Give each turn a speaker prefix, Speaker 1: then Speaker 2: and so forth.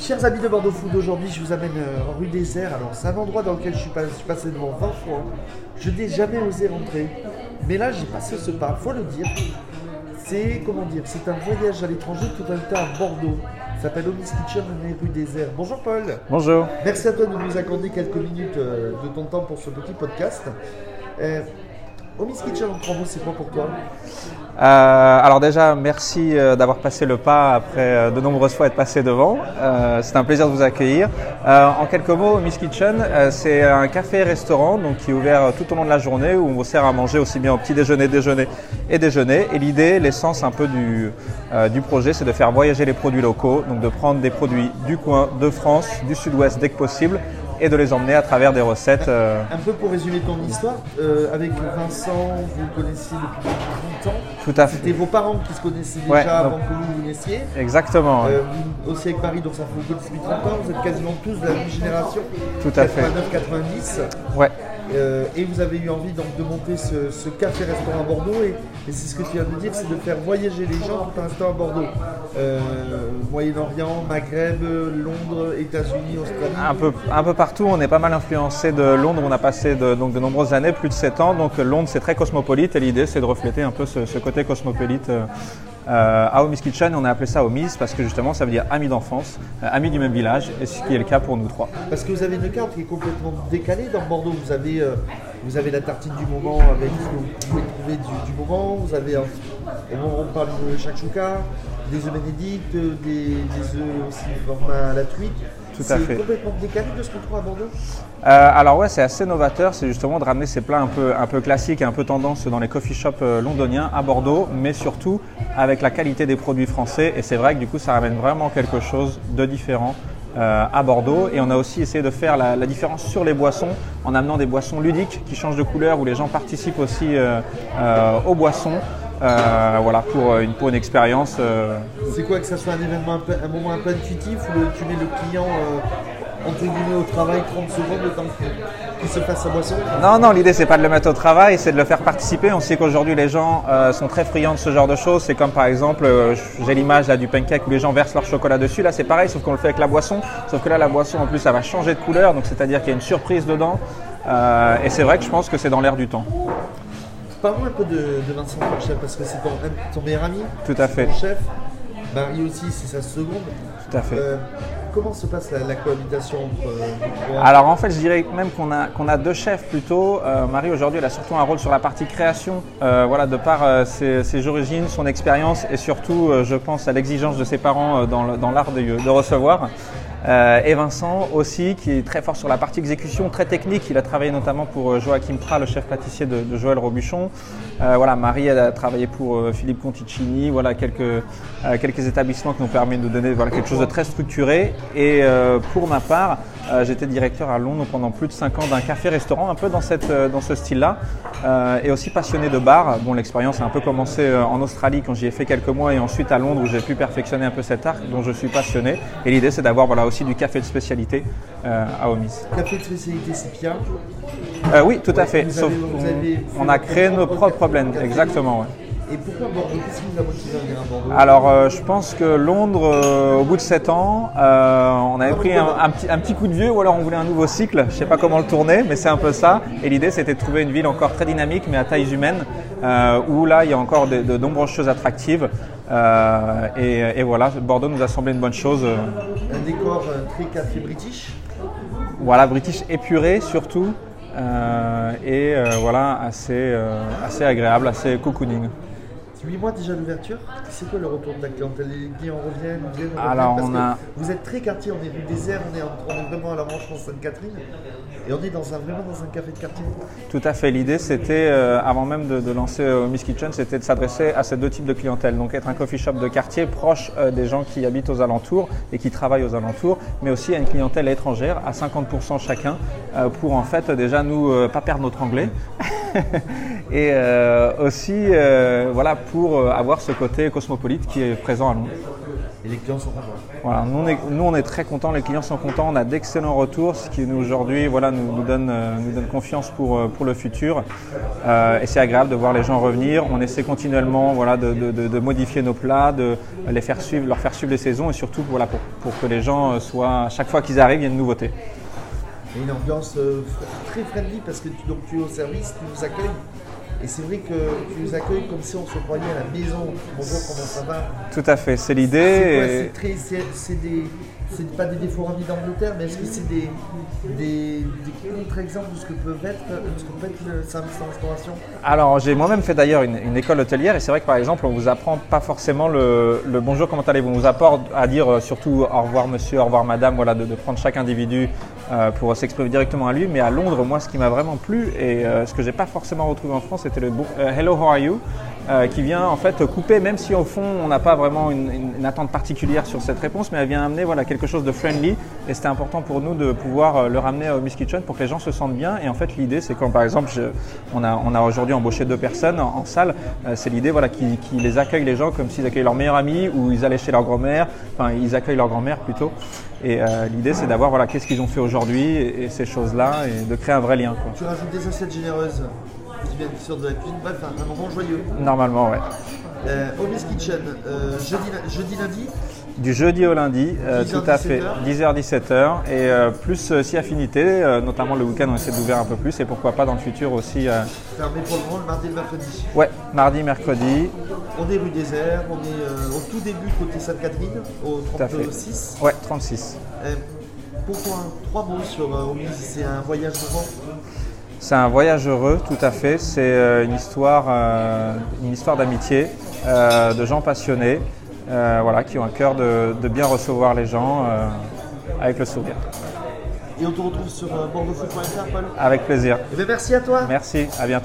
Speaker 1: Chers amis de Bordeaux Food, aujourd'hui je vous amène euh, rue des Airs. Alors c'est un endroit dans lequel je suis, passé devant 20 fois. Je n'ai jamais osé rentrer. Mais là j'ai passé ce pas, faut le dire. C'est comment dire, c'est un voyage à l'étranger tout un temps à Bordeaux. Ça s'appelle Omis Kitchen, on est rue des Airs. Bonjour Paul.
Speaker 2: Bonjour.
Speaker 1: Merci à toi de nous accorder quelques minutes euh, de ton temps pour ce petit podcast. Euh, Omis Kitchen en c'est quoi pour toi
Speaker 2: euh, alors déjà, merci euh, d'avoir passé le pas après euh, de nombreuses fois être passé devant. c'est un plaisir de vous accueillir. en quelques mots, Miss Kitchen, c'est un café-restaurant donc qui est ouvert tout au long de la journée où on vous sert à manger aussi bien au petit déjeuner, déjeuner et déjeuner. Et l'idée, l'essence un peu du, du projet, c'est de faire voyager les produits locaux, donc de prendre des produits du coin, de France, du sud-ouest dès que possible et de les emmener à travers des recettes.
Speaker 1: Euh, un peu pour résumer ton histoire, euh, avec Vincent, vous le connaissiez depuis longtemps.
Speaker 2: Tout à fait.
Speaker 1: C'était vos parents qui se connaissaient déjà avant que vous vous naissiez.
Speaker 2: Exactement.
Speaker 1: Euh, aussi avec Paris, donc ça fait vous depuis 30 ans, vous êtes quasiment tous de la même génération.
Speaker 2: Tout à fait.
Speaker 1: 89-90.
Speaker 2: Ouais.
Speaker 1: Euh, et vous avez eu envie donc, de monter ce, café-restaurant à Bordeaux. Et, c'est ce que tu viens de dire, c'est de faire voyager les gens tout instant à Bordeaux. Euh, Moyen-Orient, Maghreb, Londres, États-Unis, Australie.
Speaker 2: Un peu, partout, on est pas mal influencé de Londres. On a passé de, donc, de nombreuses années, plus de 7 ans. Donc Londres, c'est très cosmopolite et l'idée, c'est de refléter un peu ce, côté cosmopolite. Euh, euh, à Omis Kitchen, on a appelé ça Omis parce que justement ça veut dire amis d'enfance, euh, amis du même village, et ce qui est le cas pour nous trois.
Speaker 1: Parce que vous avez une carte qui est complètement décalée dans Bordeaux. Vous avez, euh, la tartine du moment avec ce que vous pouvez trouver du, moment. Vous avez, on, parle de shakshuka, des œufs bénédicts, des, des œufs aussi format à la truite. C'est complètement décalé de ce qu'on trouve à Bordeaux?
Speaker 2: Euh, Alors ouais, c'est assez novateur. C'est justement de ramener ces plats un peu, un peu classiques et un peu tendance dans les coffee shops euh, londoniens à Bordeaux, mais surtout avec la qualité des produits français. Et c'est vrai que du coup, ça ramène vraiment quelque chose de différent euh, à Bordeaux. Et on a aussi essayé de faire la, différence sur les boissons en amenant des boissons ludiques qui changent de couleur, où les gens participent aussi aux boissons. Euh, voilà, pour une, pour une expérience. Euh.
Speaker 1: C'est quoi que ça soit un événement, un, moment un peu intuitif où tu mets le client euh, entre guillemets au travail 30 secondes le temps qu'il se fasse sa boisson?
Speaker 2: Non, non, l'idée c'est pas de le mettre au travail, c'est de le faire participer. On sait qu'aujourd'hui les gens sont très friands de ce genre de choses. C'est comme par exemple, j'ai l'image là du pancake où les gens versent leur chocolat dessus. Là c'est pareil, sauf qu'on le fait avec la boisson. Sauf que là la boisson en plus ça va changer de couleur, donc c'est-à-dire qu'il y a une surprise dedans. et c'est vrai que je pense que c'est dans l'air du temps.
Speaker 1: Parle-moi un peu de, Vincent, ton chef, parce que c'est ton, meilleur ami.
Speaker 2: Tout à fait.
Speaker 1: Ton chef. Marie aussi, c'est sa seconde.
Speaker 2: Tout à fait. Euh,
Speaker 1: comment se passe la, cohabitation entre
Speaker 2: euh, Alors en fait, je dirais même qu'on a, qu'on a deux chefs plutôt. Euh, Marie aujourd'hui, elle a surtout un rôle sur la partie création, voilà, de par ses, origines, son expérience et surtout, je pense à l'exigence de ses parents dans l'art de, de, recevoir. Euh, et Vincent aussi, qui est très fort sur la partie exécution, très technique. Il a travaillé notamment pour euh, Joachim Prat, le chef pâtissier de, Joël Robuchon. Euh, voilà, Marie a travaillé pour Philippe Conticini. Voilà quelques, quelques établissements qui nous permis de donner voilà, quelque chose de très structuré. Et pour ma part, j'étais directeur à Londres pendant plus de 5 ans d'un café-restaurant, un peu dans, cette, dans ce style-là. et aussi passionné de bar. Bon, l'expérience a un peu commencé en Australie quand j'y ai fait quelques mois et ensuite à Londres où j'ai pu perfectionner un peu cet art dont je suis passionné. Et l'idée, c'est d'avoir voilà, aussi du café de spécialité euh, à Omis.
Speaker 1: Café de spécialité, c'est
Speaker 2: euh, Oui, tout à fait. Sauf on, a créé nos propres blends, exactement.
Speaker 1: Et pourquoi Bordeaux? Qu'est-ce qui vous a motivé à venir à Bordeaux?
Speaker 2: Alors, euh, je pense que Londres, au bout de 7 ans, on avait pris un, petit, un, petit, coup de vieux ou alors on voulait un nouveau cycle. Je ne sais pas comment le tourner, mais c'est un peu ça. Et l'idée, c'était de trouver une ville encore très dynamique, mais à taille humaine, où là, il y a encore de, de nombreuses choses attractives. Euh, et, voilà, Bordeaux nous a semblé une bonne chose.
Speaker 1: Un décor euh, très café british?
Speaker 2: Voilà, british épuré surtout. Euh, et voilà, assez, assez agréable, assez cocooning.
Speaker 1: 8 mois déjà d'ouverture, c'est quoi le retour de la clientèle? Les clients reviennent, reviennent,
Speaker 2: Alors, on a...
Speaker 1: Vous êtes très quartier, on est rue désert, on est, on est vraiment à la branche Sainte-Catherine. Et on est dans un, vraiment dans un café de quartier.
Speaker 2: Tout à fait. L'idée, c'était, euh, avant même de, lancer euh, Miss Kitchen, c'était de s'adresser à ces deux types de clientèle. Donc être un coffee shop de quartier proche euh, des gens qui habitent aux alentours et qui travaillent aux alentours, mais aussi à une clientèle étrangère à 50% chacun, pour en fait déjà nous pas perdre notre anglais. et aussi voilà, pour avoir ce côté cosmopolite qui est présent à Londres.
Speaker 1: Et les clients sont contents.
Speaker 2: Voilà, nous on, est, nous, on est très contents, les clients sont contents, on a d'excellents retours, ce qui nous aujourd'hui voilà, nous, nous donne, euh, nous donne confiance pour, euh, pour le futur. Euh, et c'est agréable de voir les gens revenir. On essaie continuellement voilà, de, de- de- de modifier nos plats, de les faire suivre, leur faire suivre les saisons et surtout voilà, pour, pour que les gens euh, soient, chaque fois qu'ils arrivent, il y a une nouveauté.
Speaker 1: Et une ambiance euh, très friendly parce que donc, tu es au service, tu nous accueilles. Et c'est vrai que tu nous accueilles comme si on se croyait à la maison. Bonjour, comment ça va?
Speaker 2: Tout à fait, c'est l'idée.
Speaker 1: C'est des. C'est pas des défauts ravis d'Angleterre, mais est-ce que c'est des, des, des contre-exemples de ce que peut être, de ce que peut être le service en restauration?
Speaker 2: Alors, j'ai moi-même fait d'ailleurs une, une école hôtelière et c'est vrai que par exemple, on vous apprend pas forcément le, le bonjour, comment allez-vous? On vous apporte à dire euh, surtout au revoir monsieur, au revoir madame, voilà, de, de prendre chaque individu euh, pour s'exprimer directement à lui. Mais à Londres, moi, ce qui m'a vraiment plu et euh, ce que j'ai pas forcément retrouvé en France, c'était le euh, Hello, how are you euh, qui vient en fait couper, même si au fond on n'a pas vraiment une, une- attente particulière sur cette réponse, mais elle vient amener voilà, quelque chose de friendly et c'était important pour nous de pouvoir euh, le ramener au Miss Kitchen pour que les gens se sentent bien. Et en fait l'idée c'est quand par exemple je- on a, on a aujourd'hui embauché deux personnes en, salle, c'est l'idée voilà, qui, qui les accueillent les gens comme s'ils accueillent leur meilleur ami ou ils allaient chez leur grand-mère, enfin ils accueillent leur grand-mère plutôt. Et euh, l'idée c'est d'avoir voilà, qu'est-ce qu'ils ont fait aujourd'hui et, ces choses-là et de créer un vrai lien.
Speaker 1: Tu rajoutes des assiettes généreuses viennent sur de la cuisine. Bref, un, un moment joyeux.
Speaker 2: Normalement ouais.
Speaker 1: Euh, Kitchen, euh, jeudi, jeudi, lundi.
Speaker 2: Du jeudi au lundi, euh,
Speaker 1: 10h,
Speaker 2: tout à fait,
Speaker 1: 17h.
Speaker 2: 10h-17h, et euh, plus si affinité, notamment le week-end on essaie d'ouvrir un peu plus, et pourquoi pas dans le futur aussi.
Speaker 1: Fermé pour le moment le mardi et le mercredi.
Speaker 2: ouais, mardi, mercredi,
Speaker 1: On est rue des Airs, on est au tout début côté Sainte-Catherine, au
Speaker 2: à fait.
Speaker 1: 36.
Speaker 2: ouais, 36.
Speaker 1: Euh, pourquoi trois mots sur Hobby's C'est un voyage de vent
Speaker 2: C'est un voyage heureux, tout à fait, c'est euh, une histoire, euh, une histoire d'amitié, euh, de gens passionnés, voilà, qui ont un cœur de, de bien recevoir les gens avec le sourire.
Speaker 1: Et on te retrouve sur bordeauxfoot.fr, Paul?
Speaker 2: Avec plaisir.
Speaker 1: Eh bien, merci à toi.
Speaker 2: Merci, à bientôt.